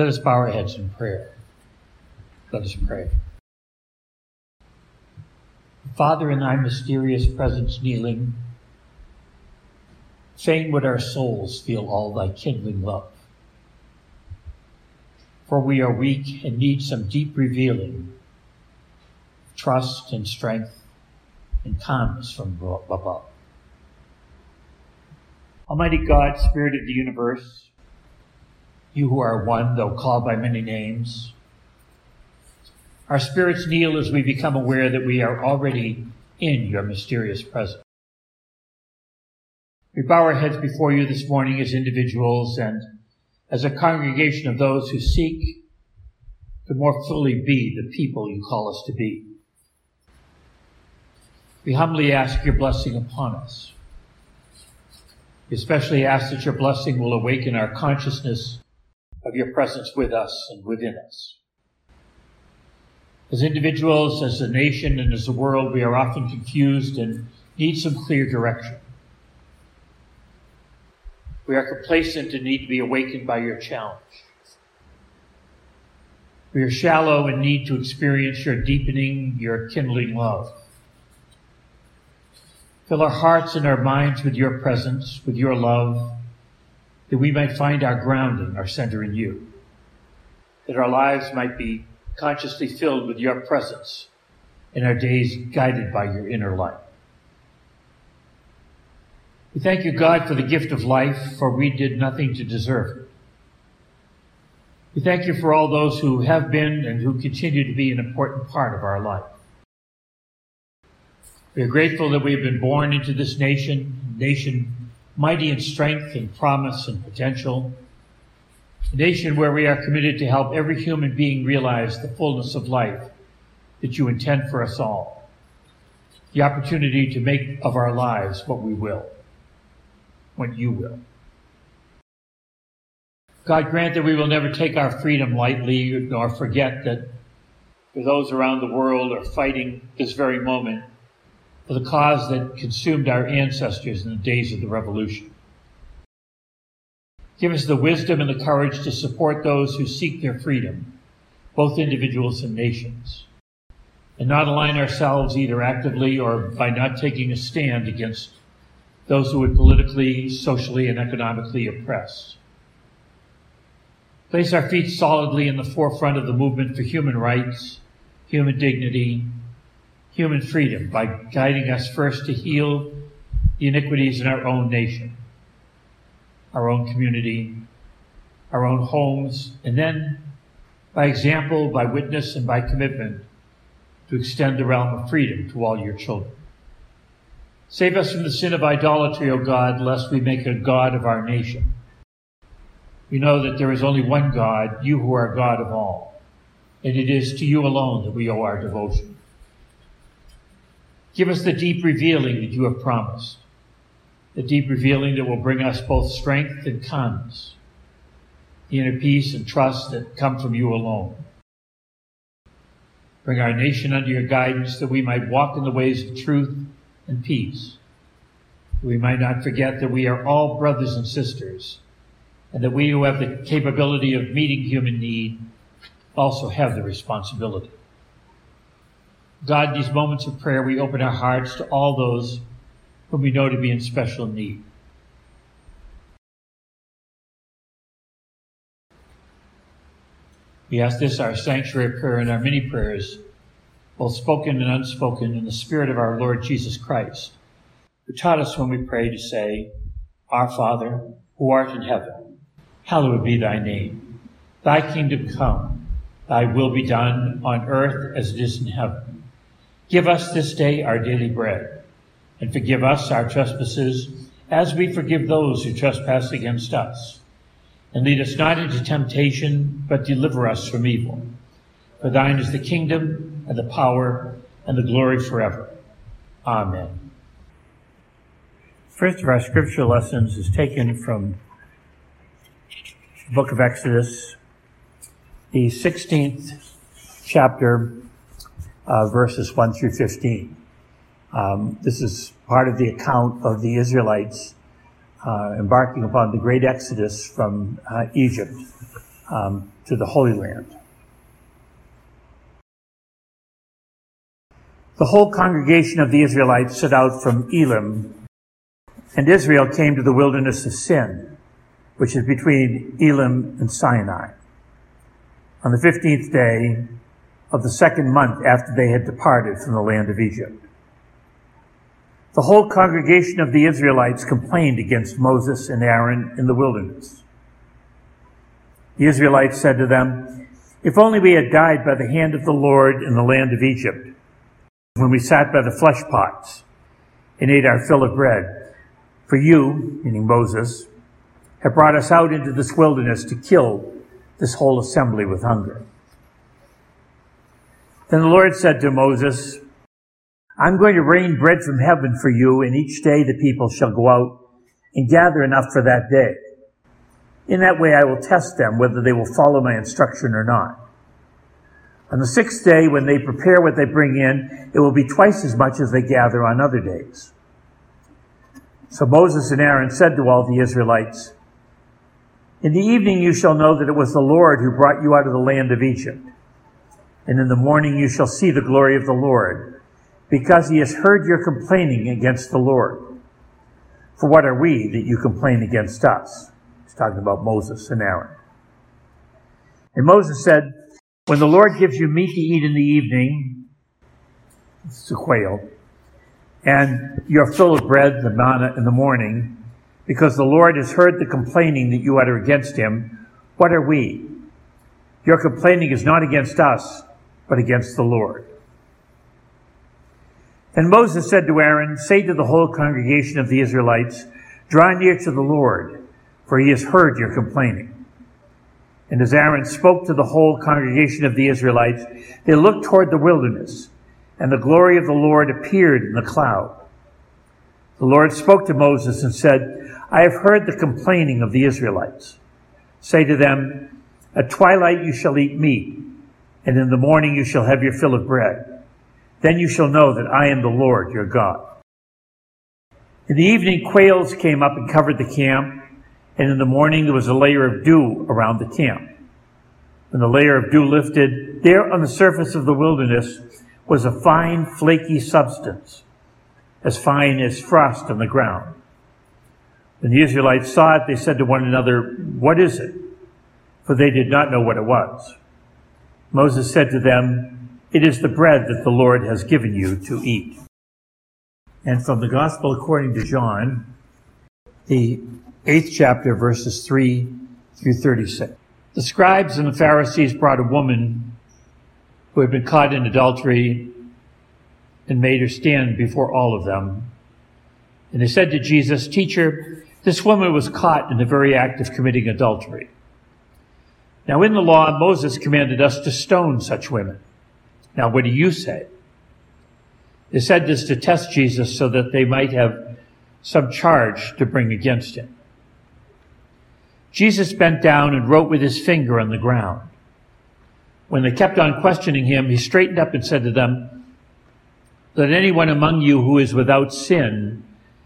Let us bow our heads in prayer. Let us pray. Father, in thy mysterious presence kneeling, fain would our souls feel all thy kindling love. For we are weak and need some deep revealing, trust and strength and calmness from above. Almighty God, Spirit of the universe, you who are one, though called by many names, our spirits kneel as we become aware that we are already in your mysterious presence. We bow our heads before you this morning as individuals and as a congregation of those who seek to more fully be the people you call us to be. We humbly ask your blessing upon us. We especially ask that your blessing will awaken our consciousness of your presence with us and within us. As individuals, as a nation, and as a world, we are often confused and need some clear direction. We are complacent and need to be awakened by your challenge. We are shallow and need to experience your deepening, your kindling love. Fill our hearts and our minds with your presence, with your love, that we might find our grounding, our center in you. That our lives might be consciously filled with your presence and our days guided by your inner light. We thank you, God, for the gift of life, for we did nothing to deserve it. We thank you for all those who have been and who continue to be an important part of our life. We are grateful that we have been born into this nation, nation mighty in strength and promise and potential, a nation where we are committed to help every human being realize the fullness of life that you intend for us all. The opportunity to make of our lives what we will, what you will. God grant that we will never take our freedom lightly nor forget that for those around the world are fighting this very moment for the cause that consumed our ancestors in the days of the revolution. Give us the wisdom and the courage to support those who seek their freedom, both individuals and nations, and not align ourselves either actively or by not taking a stand against those who would politically, socially, and economically oppress. Place our feet solidly in the forefront of the movement for human rights, human dignity, human freedom by guiding us first to heal the iniquities in our own nation our own community, our own homes, and then by example, by witness, and by commitment to extend the realm of freedom to all your children. Save us from the sin of idolatry, O God, lest we make a God of our nation. We know that there is only one God, you who are God of all, and it is to you alone that we owe our devotion. Give us the deep revealing that you have promised the deep revealing that will bring us both strength and calmness, the inner peace and trust that come from you alone. Bring our nation under your guidance that we might walk in the ways of truth and peace. We might not forget that we are all brothers and sisters, and that we who have the capability of meeting human need also have the responsibility. God, these moments of prayer, we open our hearts to all those whom we know to be in special need. We ask this, our sanctuary prayer, and our many prayers, both spoken and unspoken, in the Spirit of our Lord Jesus Christ, who taught us when we pray to say, Our Father, who art in heaven, hallowed be thy name. Thy kingdom come, thy will be done on earth as it is in heaven. Give us this day our daily bread and forgive us our trespasses as we forgive those who trespass against us. And lead us not into temptation, but deliver us from evil. For thine is the kingdom and the power and the glory forever. Amen. First of our scripture lessons is taken from the book of Exodus, the 16th chapter, uh, verses 1 through 15. Um, this is part of the account of the Israelites uh, embarking upon the great exodus from uh, Egypt um, to the Holy Land. The whole congregation of the Israelites set out from Elim, and Israel came to the wilderness of Sin, which is between Elim and Sinai. On the fifteenth day of the second month after they had departed from the land of Egypt. The whole congregation of the Israelites complained against Moses and Aaron in the wilderness. The Israelites said to them, If only we had died by the hand of the Lord in the land of Egypt, when we sat by the flesh pots and ate our fill of bread. For you, meaning Moses, have brought us out into this wilderness to kill this whole assembly with hunger. Then the Lord said to Moses, I'm going to rain bread from heaven for you, and each day the people shall go out and gather enough for that day. In that way I will test them whether they will follow my instruction or not. On the sixth day, when they prepare what they bring in, it will be twice as much as they gather on other days. So Moses and Aaron said to all the Israelites, In the evening you shall know that it was the Lord who brought you out of the land of Egypt. And in the morning you shall see the glory of the Lord, because he has heard your complaining against the Lord. For what are we that you complain against us? He's talking about Moses and Aaron. And Moses said, When the Lord gives you meat to eat in the evening, it's a quail, and your fill of bread, the manna, in the morning, because the Lord has heard the complaining that you utter against him, what are we? Your complaining is not against us, but against the Lord. And Moses said to Aaron, Say to the whole congregation of the Israelites, Draw near to the Lord, for he has heard your complaining. And as Aaron spoke to the whole congregation of the Israelites, they looked toward the wilderness, and the glory of the Lord appeared in the cloud. The Lord spoke to Moses and said, I have heard the complaining of the Israelites. Say to them, At twilight you shall eat meat, and in the morning you shall have your fill of bread. Then you shall know that I am the Lord your God. In the evening, quails came up and covered the camp, and in the morning there was a layer of dew around the camp. When the layer of dew lifted, there on the surface of the wilderness was a fine, flaky substance, as fine as frost on the ground. When the Israelites saw it, they said to one another, What is it? For they did not know what it was. Moses said to them, it is the bread that the Lord has given you to eat. And from the Gospel according to John, the eighth chapter, verses 3 through 36. The scribes and the Pharisees brought a woman who had been caught in adultery and made her stand before all of them. And they said to Jesus, Teacher, this woman was caught in the very act of committing adultery. Now in the law, Moses commanded us to stone such women. Now, what do you say? They said this to test Jesus so that they might have some charge to bring against him. Jesus bent down and wrote with his finger on the ground. When they kept on questioning him, he straightened up and said to them, Let anyone among you who is without sin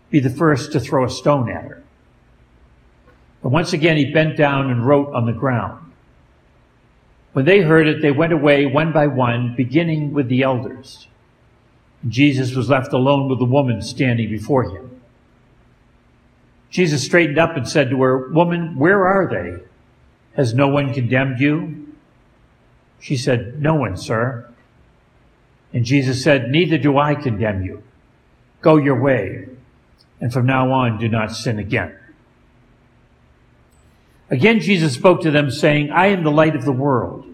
be the first to throw a stone at her. But once again he bent down and wrote on the ground. When they heard it, they went away one by one, beginning with the elders. Jesus was left alone with the woman standing before him. Jesus straightened up and said to her, Woman, where are they? Has no one condemned you? She said, No one, sir. And Jesus said, Neither do I condemn you. Go your way, and from now on do not sin again. Again, Jesus spoke to them, saying, I am the light of the world.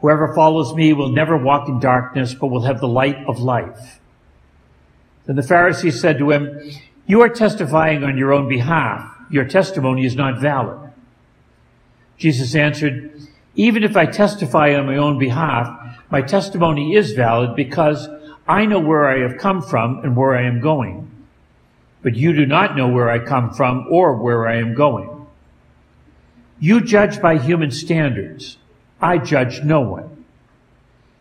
Whoever follows me will never walk in darkness, but will have the light of life. Then the Pharisees said to him, You are testifying on your own behalf. Your testimony is not valid. Jesus answered, Even if I testify on my own behalf, my testimony is valid because I know where I have come from and where I am going. But you do not know where I come from or where I am going. You judge by human standards. I judge no one.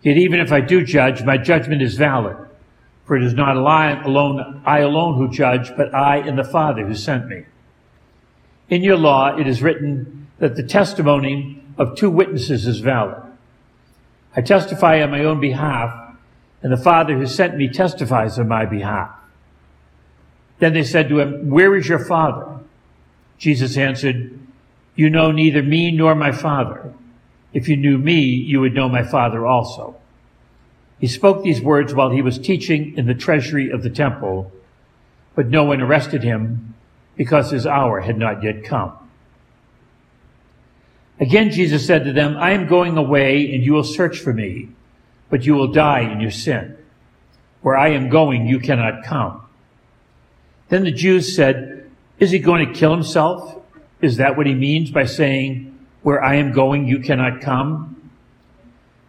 Yet even if I do judge, my judgment is valid. For it is not alone, I alone who judge, but I and the Father who sent me. In your law, it is written that the testimony of two witnesses is valid. I testify on my own behalf, and the Father who sent me testifies on my behalf. Then they said to him, Where is your Father? Jesus answered, You know neither me nor my Father. If you knew me, you would know my Father also. He spoke these words while he was teaching in the treasury of the temple, but no one arrested him because his hour had not yet come. Again, Jesus said to them, I am going away and you will search for me, but you will die in your sin. Where I am going, you cannot come. Then the Jews said, Is he going to kill himself? Is that what he means by saying, Where I am going, you cannot come?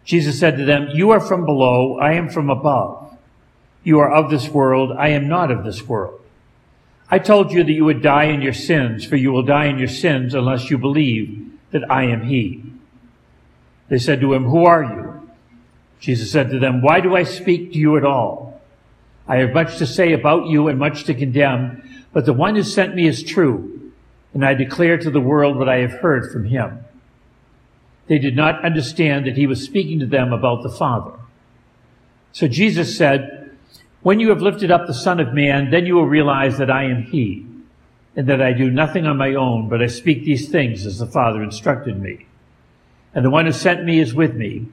Jesus said to them, You are from below, I am from above. You are of this world, I am not of this world. I told you that you would die in your sins, for you will die in your sins unless you believe that I am he. They said to him, Who are you? Jesus said to them, Why do I speak to you at all? I have much to say about you and much to condemn, but the one who sent me is true, and I declare to the world what I have heard from him. They did not understand that he was speaking to them about the Father. So Jesus said, When you have lifted up the Son of Man, then you will realize that I am he and that I do nothing on my own, but I speak these things as the Father instructed me. And the one who sent me is with me.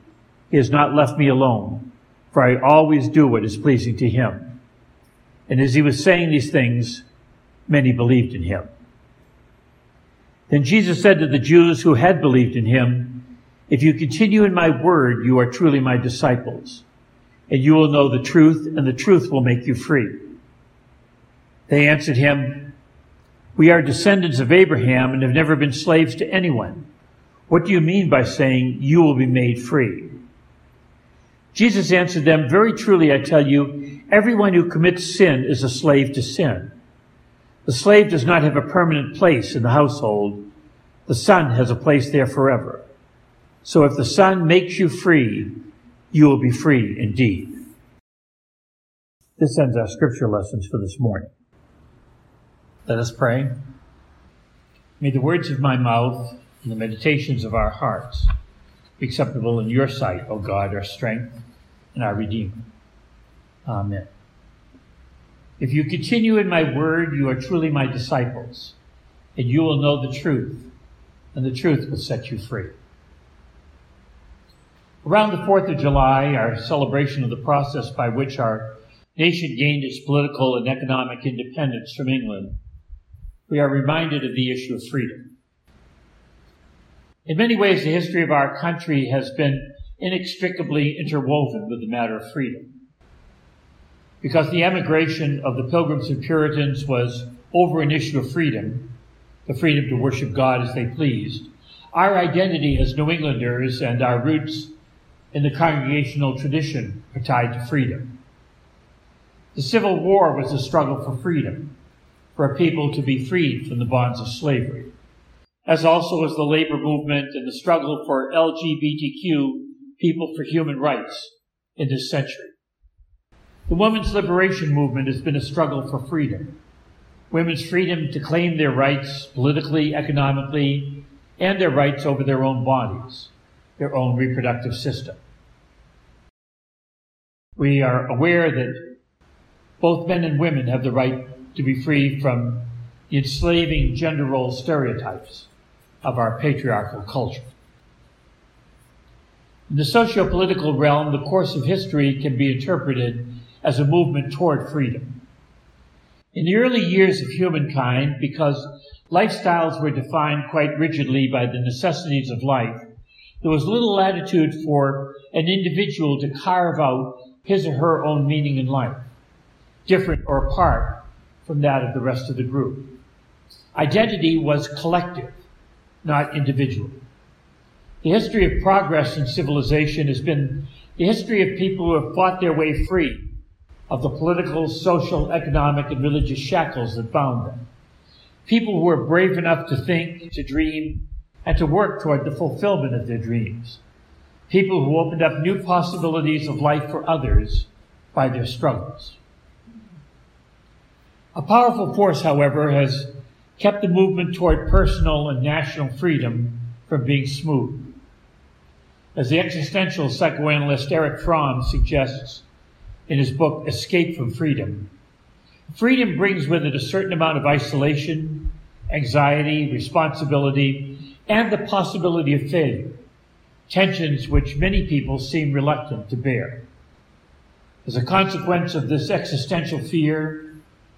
He has not left me alone, for I always do what is pleasing to him. And as he was saying these things, many believed in him. Then Jesus said to the Jews who had believed in him, If you continue in my word, you are truly my disciples, and you will know the truth, and the truth will make you free. They answered him, we are descendants of Abraham and have never been slaves to anyone. What do you mean by saying you will be made free? Jesus answered them, Very truly I tell you, everyone who commits sin is a slave to sin. The slave does not have a permanent place in the household. The son has a place there forever. So if the son makes you free, you will be free indeed. This ends our scripture lessons for this morning. Let us pray. May the words of my mouth and the meditations of our hearts be acceptable in your sight, O God, our strength and our Redeemer. Amen. If you continue in my word, you are truly my disciples, and you will know the truth, and the truth will set you free. Around the 4th of July, our celebration of the process by which our nation gained its political and economic independence from England, we are reminded of the issue of freedom. In many ways, the history of our country has been inextricably interwoven with the matter of freedom. Because the emigration of the Pilgrims and Puritans was over an issue of freedom, the freedom to worship God as they pleased, our identity as New Englanders and our roots in the congregational tradition are tied to freedom. The Civil War was a struggle for freedom for a people to be freed from the bonds of slavery, as also was the labor movement and the struggle for LGBTQ people for human rights in this century. The women's liberation movement has been a struggle for freedom. Women's freedom to claim their rights politically, economically, and their rights over their own bodies, their own reproductive system. We are aware that both men and women have the right to be free from the enslaving gender role stereotypes of our patriarchal culture. In the socio-political realm, the course of history can be interpreted as a movement toward freedom. In the early years of humankind, because lifestyles were defined quite rigidly by the necessities of life, there was little latitude for an individual to carve out his or her own meaning in life, different or apart from that of the rest of the group. Identity was collective, not individual. The history of progress in civilization has been the history of people who have fought their way free of the political, social, economic, and religious shackles that bound them. People who were brave enough to think, to dream, and to work toward the fulfillment of their dreams. People who opened up new possibilities of life for others by their struggles. A powerful force, however, has kept the movement toward personal and national freedom from being smooth. As the existential psychoanalyst Erich Fromm suggests in his book Escape from Freedom, freedom brings with it a certain amount of isolation, anxiety, responsibility, and the possibility of failure, tensions which many people seem reluctant to bear. As a consequence of this existential fear,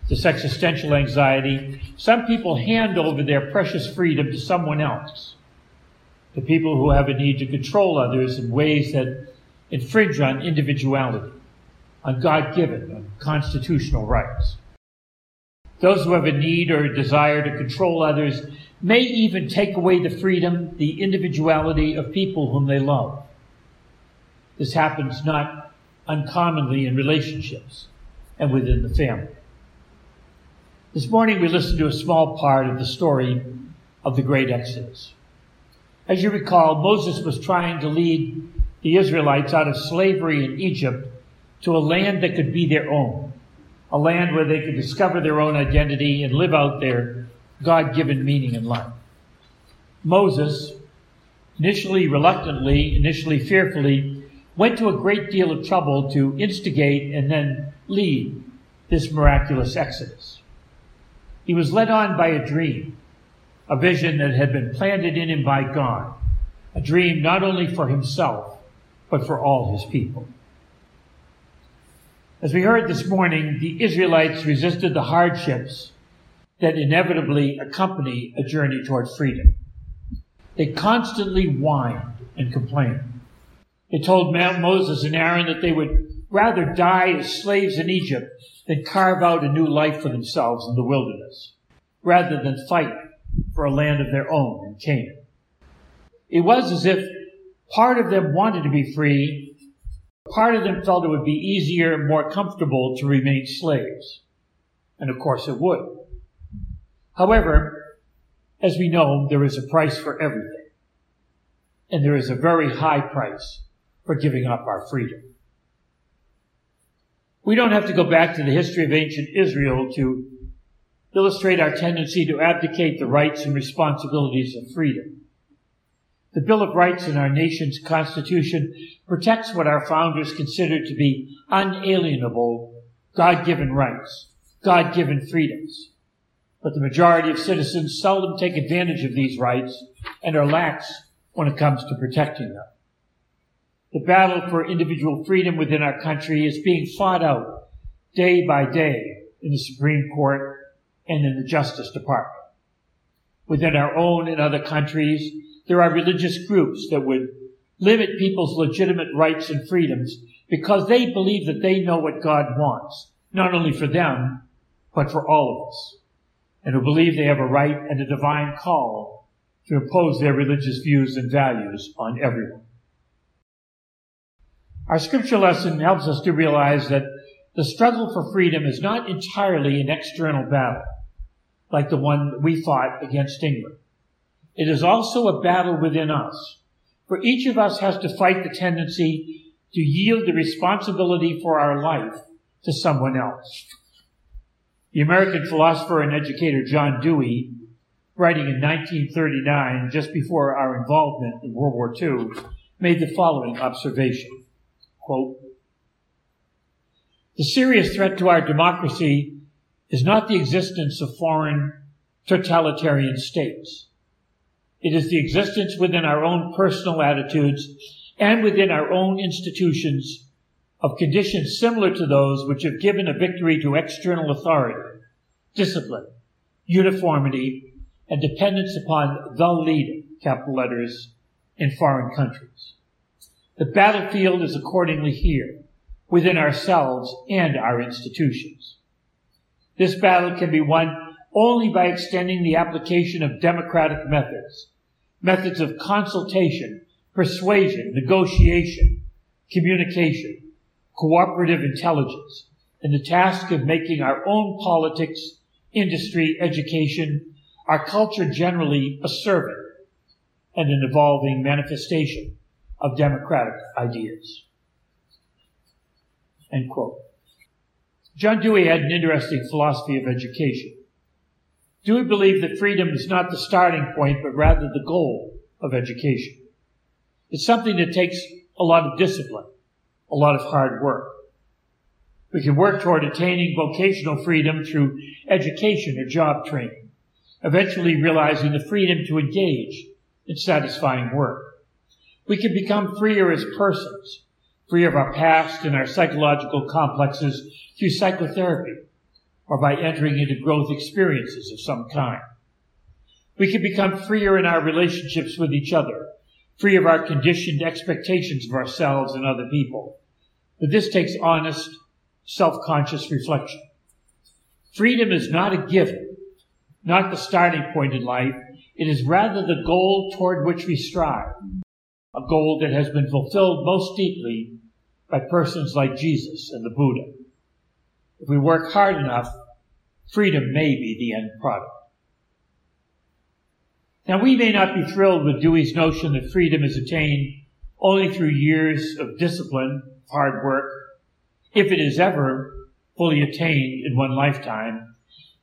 this existential anxiety, some people hand over their precious freedom to someone else. The people who have a need to control others in ways that infringe on individuality, on God given, constitutional rights. Those who have a need or a desire to control others may even take away the freedom, the individuality of people whom they love. This happens not uncommonly in relationships and within the family. This morning we listened to a small part of the story of the great Exodus. As you recall, Moses was trying to lead the Israelites out of slavery in Egypt to a land that could be their own, a land where they could discover their own identity and live out their God given meaning in life. Moses, initially reluctantly, initially fearfully, went to a great deal of trouble to instigate and then lead this miraculous exodus. He was led on by a dream, a vision that had been planted in him by God, a dream not only for himself, but for all his people. As we heard this morning, the Israelites resisted the hardships that inevitably accompany a journey toward freedom. They constantly whined and complained. They told Moses and Aaron that they would rather die as slaves in Egypt than carve out a new life for themselves in the wilderness, rather than fight for a land of their own in Canaan. It was as if part of them wanted to be free, part of them felt it would be easier, more comfortable to remain slaves. And of course it would. However, as we know, there is a price for everything. And there is a very high price for giving up our freedom. We don't have to go back to the history of ancient Israel to illustrate our tendency to abdicate the rights and responsibilities of freedom. The Bill of Rights in our nation's constitution protects what our founders considered to be unalienable, God-given rights, God-given freedoms. But the majority of citizens seldom take advantage of these rights and are lax when it comes to protecting them. The battle for individual freedom within our country is being fought out day by day in the Supreme Court and in the Justice Department. Within our own and other countries, there are religious groups that would limit people's legitimate rights and freedoms because they believe that they know what God wants, not only for them, but for all of us, and who believe they have a right and a divine call to impose their religious views and values on everyone. Our scripture lesson helps us to realize that the struggle for freedom is not entirely an external battle, like the one we fought against England. It is also a battle within us, for each of us has to fight the tendency to yield the responsibility for our life to someone else. The American philosopher and educator John Dewey, writing in 1939, just before our involvement in World War II, made the following observation. Quote, the serious threat to our democracy is not the existence of foreign totalitarian states. It is the existence within our own personal attitudes and within our own institutions of conditions similar to those which have given a victory to external authority, discipline, uniformity, and dependence upon the leader, capital letters, in foreign countries. The battlefield is accordingly here, within ourselves and our institutions. This battle can be won only by extending the application of democratic methods, methods of consultation, persuasion, negotiation, communication, cooperative intelligence, and the task of making our own politics, industry, education, our culture generally a servant and an evolving manifestation of democratic ideas. End quote. John Dewey had an interesting philosophy of education. Dewey believed that freedom is not the starting point, but rather the goal of education. It's something that takes a lot of discipline, a lot of hard work. We can work toward attaining vocational freedom through education or job training, eventually realizing the freedom to engage in satisfying work. We can become freer as persons, free of our past and our psychological complexes through psychotherapy or by entering into growth experiences of some kind. We can become freer in our relationships with each other, free of our conditioned expectations of ourselves and other people. But this takes honest, self-conscious reflection. Freedom is not a given, not the starting point in life. It is rather the goal toward which we strive, a goal that has been fulfilled most deeply by persons like Jesus and the Buddha. If we work hard enough, freedom may be the end product. Now, we may not be thrilled with Dewey's notion that freedom is attained only through years of discipline, hard work, if it is ever fully attained in one lifetime.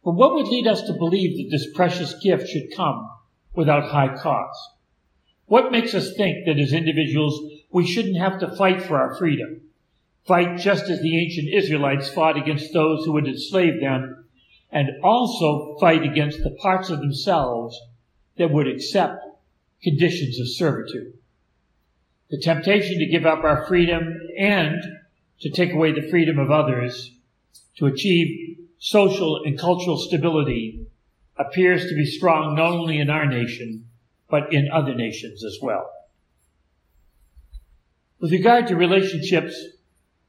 But what would lead us to believe that this precious gift should come without high cost? What makes us think that as individuals we shouldn't have to fight for our freedom? Fight just as the ancient Israelites fought against those who would enslave them, and also fight against the parts of themselves that would accept conditions of servitude. The temptation to give up our freedom and to take away the freedom of others to achieve social and cultural stability appears to be strong not only in our nation, but in other nations as well. With regard to relationships,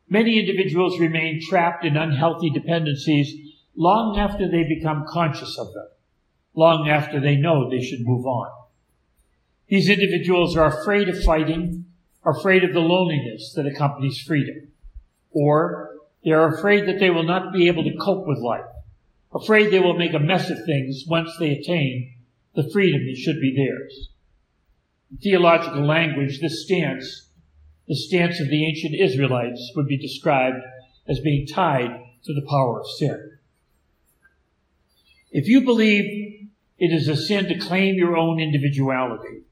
many individuals remain trapped in unhealthy dependencies long after they become conscious of them long after they know they should move on. These individuals are afraid of fighting, afraid of the loneliness that accompanies freedom, or they are afraid that they will not be able to cope with life, afraid they will make a mess of things once they attain the freedom that should be theirs. In theological language, this stance, the stance of the ancient Israelites, would be described as being tied to the power of sin. If you believe it is a sin to claim your own individuality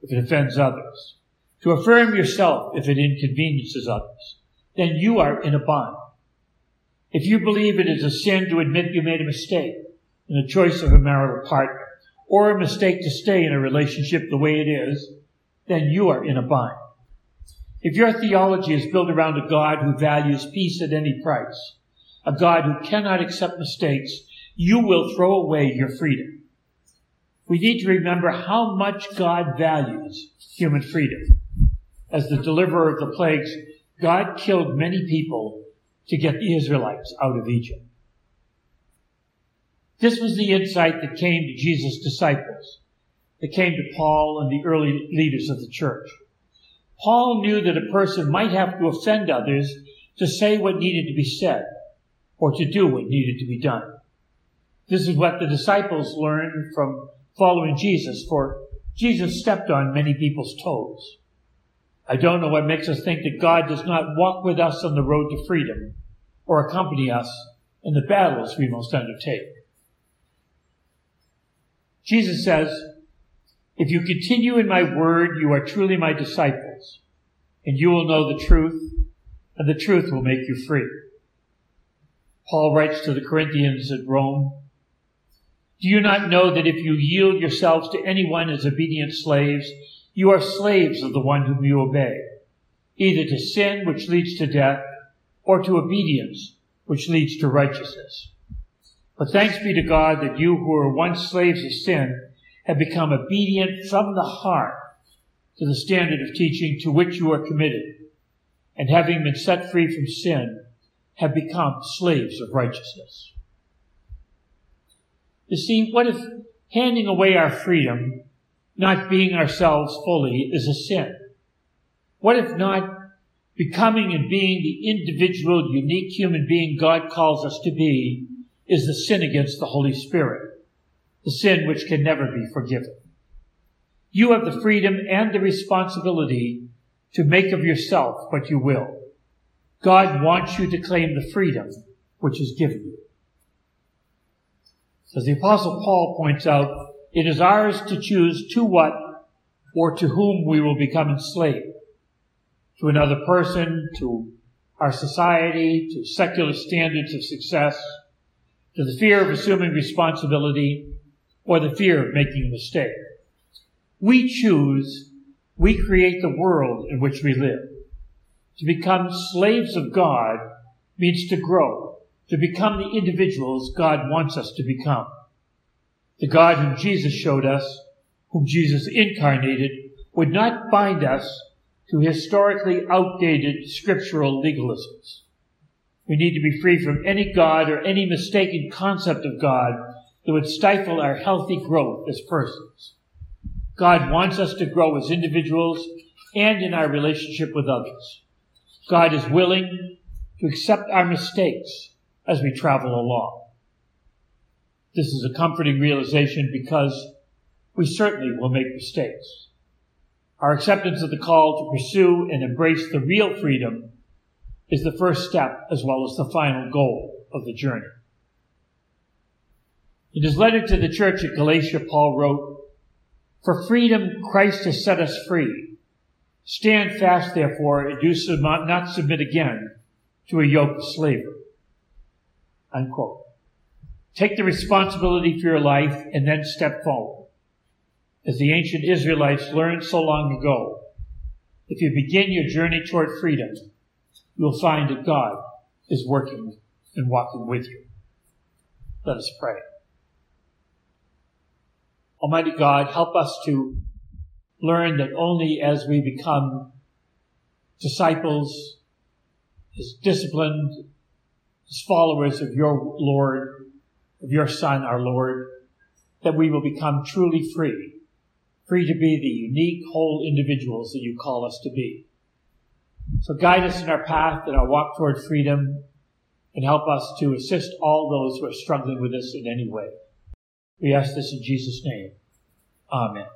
if it offends others, to affirm yourself if it inconveniences others. Then you are in a bond. If you believe it is a sin to admit you made a mistake in the choice of a marital partner, or a mistake to stay in a relationship the way it is, then you are in a bind. If your theology is built around a God who values peace at any price, a God who cannot accept mistakes, you will throw away your freedom we need to remember how much God values human freedom. As the deliverer of the plagues, God killed many people to get the Israelites out of Egypt. This was the insight that came to Jesus' disciples, that came to Paul and the early leaders of the church. Paul knew that a person might have to offend others to say what needed to be said or to do what needed to be done. This is what the disciples learned from following Jesus, for Jesus stepped on many people's toes. I don't know what makes us think that God does not walk with us on the road to freedom or accompany us in the battles we must undertake. Jesus says, if you continue in my word, you are truly my disciples, and you will know the truth, and the truth will make you free. Paul writes to the Corinthians at Rome, do you not know that if you yield yourselves to anyone as obedient slaves, you are slaves of the one whom you obey, either to sin, which leads to death, or to obedience, which leads to righteousness. But thanks be to God that you who were once slaves of sin have become obedient from the heart to the standard of teaching to which you are committed, and having been set free from sin, have become slaves of righteousness. You see, what if handing away our freedom, not being ourselves fully, is a sin? What if not becoming and being the individual, unique human being God calls us to be is the sin against the Holy Spirit, the sin which can never be forgiven? You have the freedom and the responsibility to make of yourself what you will. God wants you to claim the freedom which is given you. As the apostle Paul points out, it is ours to choose to what or to whom we will become enslaved. To another person, to our society, to secular standards of success, to the fear of assuming responsibility, or the fear of making a mistake. We choose, we create the world in which we live. To become slaves of God means to grow, to become the individuals God wants us to become. The God whom Jesus showed us, whom Jesus incarnated, would not bind us to historically outdated scriptural legalisms. We need to be free from any God or any mistaken concept of God that would stifle our healthy growth as persons. God wants us to grow as individuals and in our relationship with others. God is willing to accept our mistakes as we travel along. This is a comforting realization because we certainly will make mistakes. Our acceptance of the call to pursue and embrace the real freedom is the first step as well as the final goal of the journey. In his letter to the church at Galatia, Paul wrote, For freedom Christ has set us free. Stand fast, therefore, and do not submit again to a yoke of slavery. Unquote. Take the responsibility for your life and then step forward. As the ancient Israelites learned so long ago, if you begin your journey toward freedom, you'll find that God is working and walking with you. Let us pray. Almighty God, help us to learn that only as we become disciples, as disciplined, as followers of your Lord, of your Son, our Lord, that we will become truly free, free to be the unique, whole individuals that you call us to be. So guide us in our path and our walk toward freedom and help us to assist all those who are struggling with this in any way. We ask this in Jesus' name. Amen.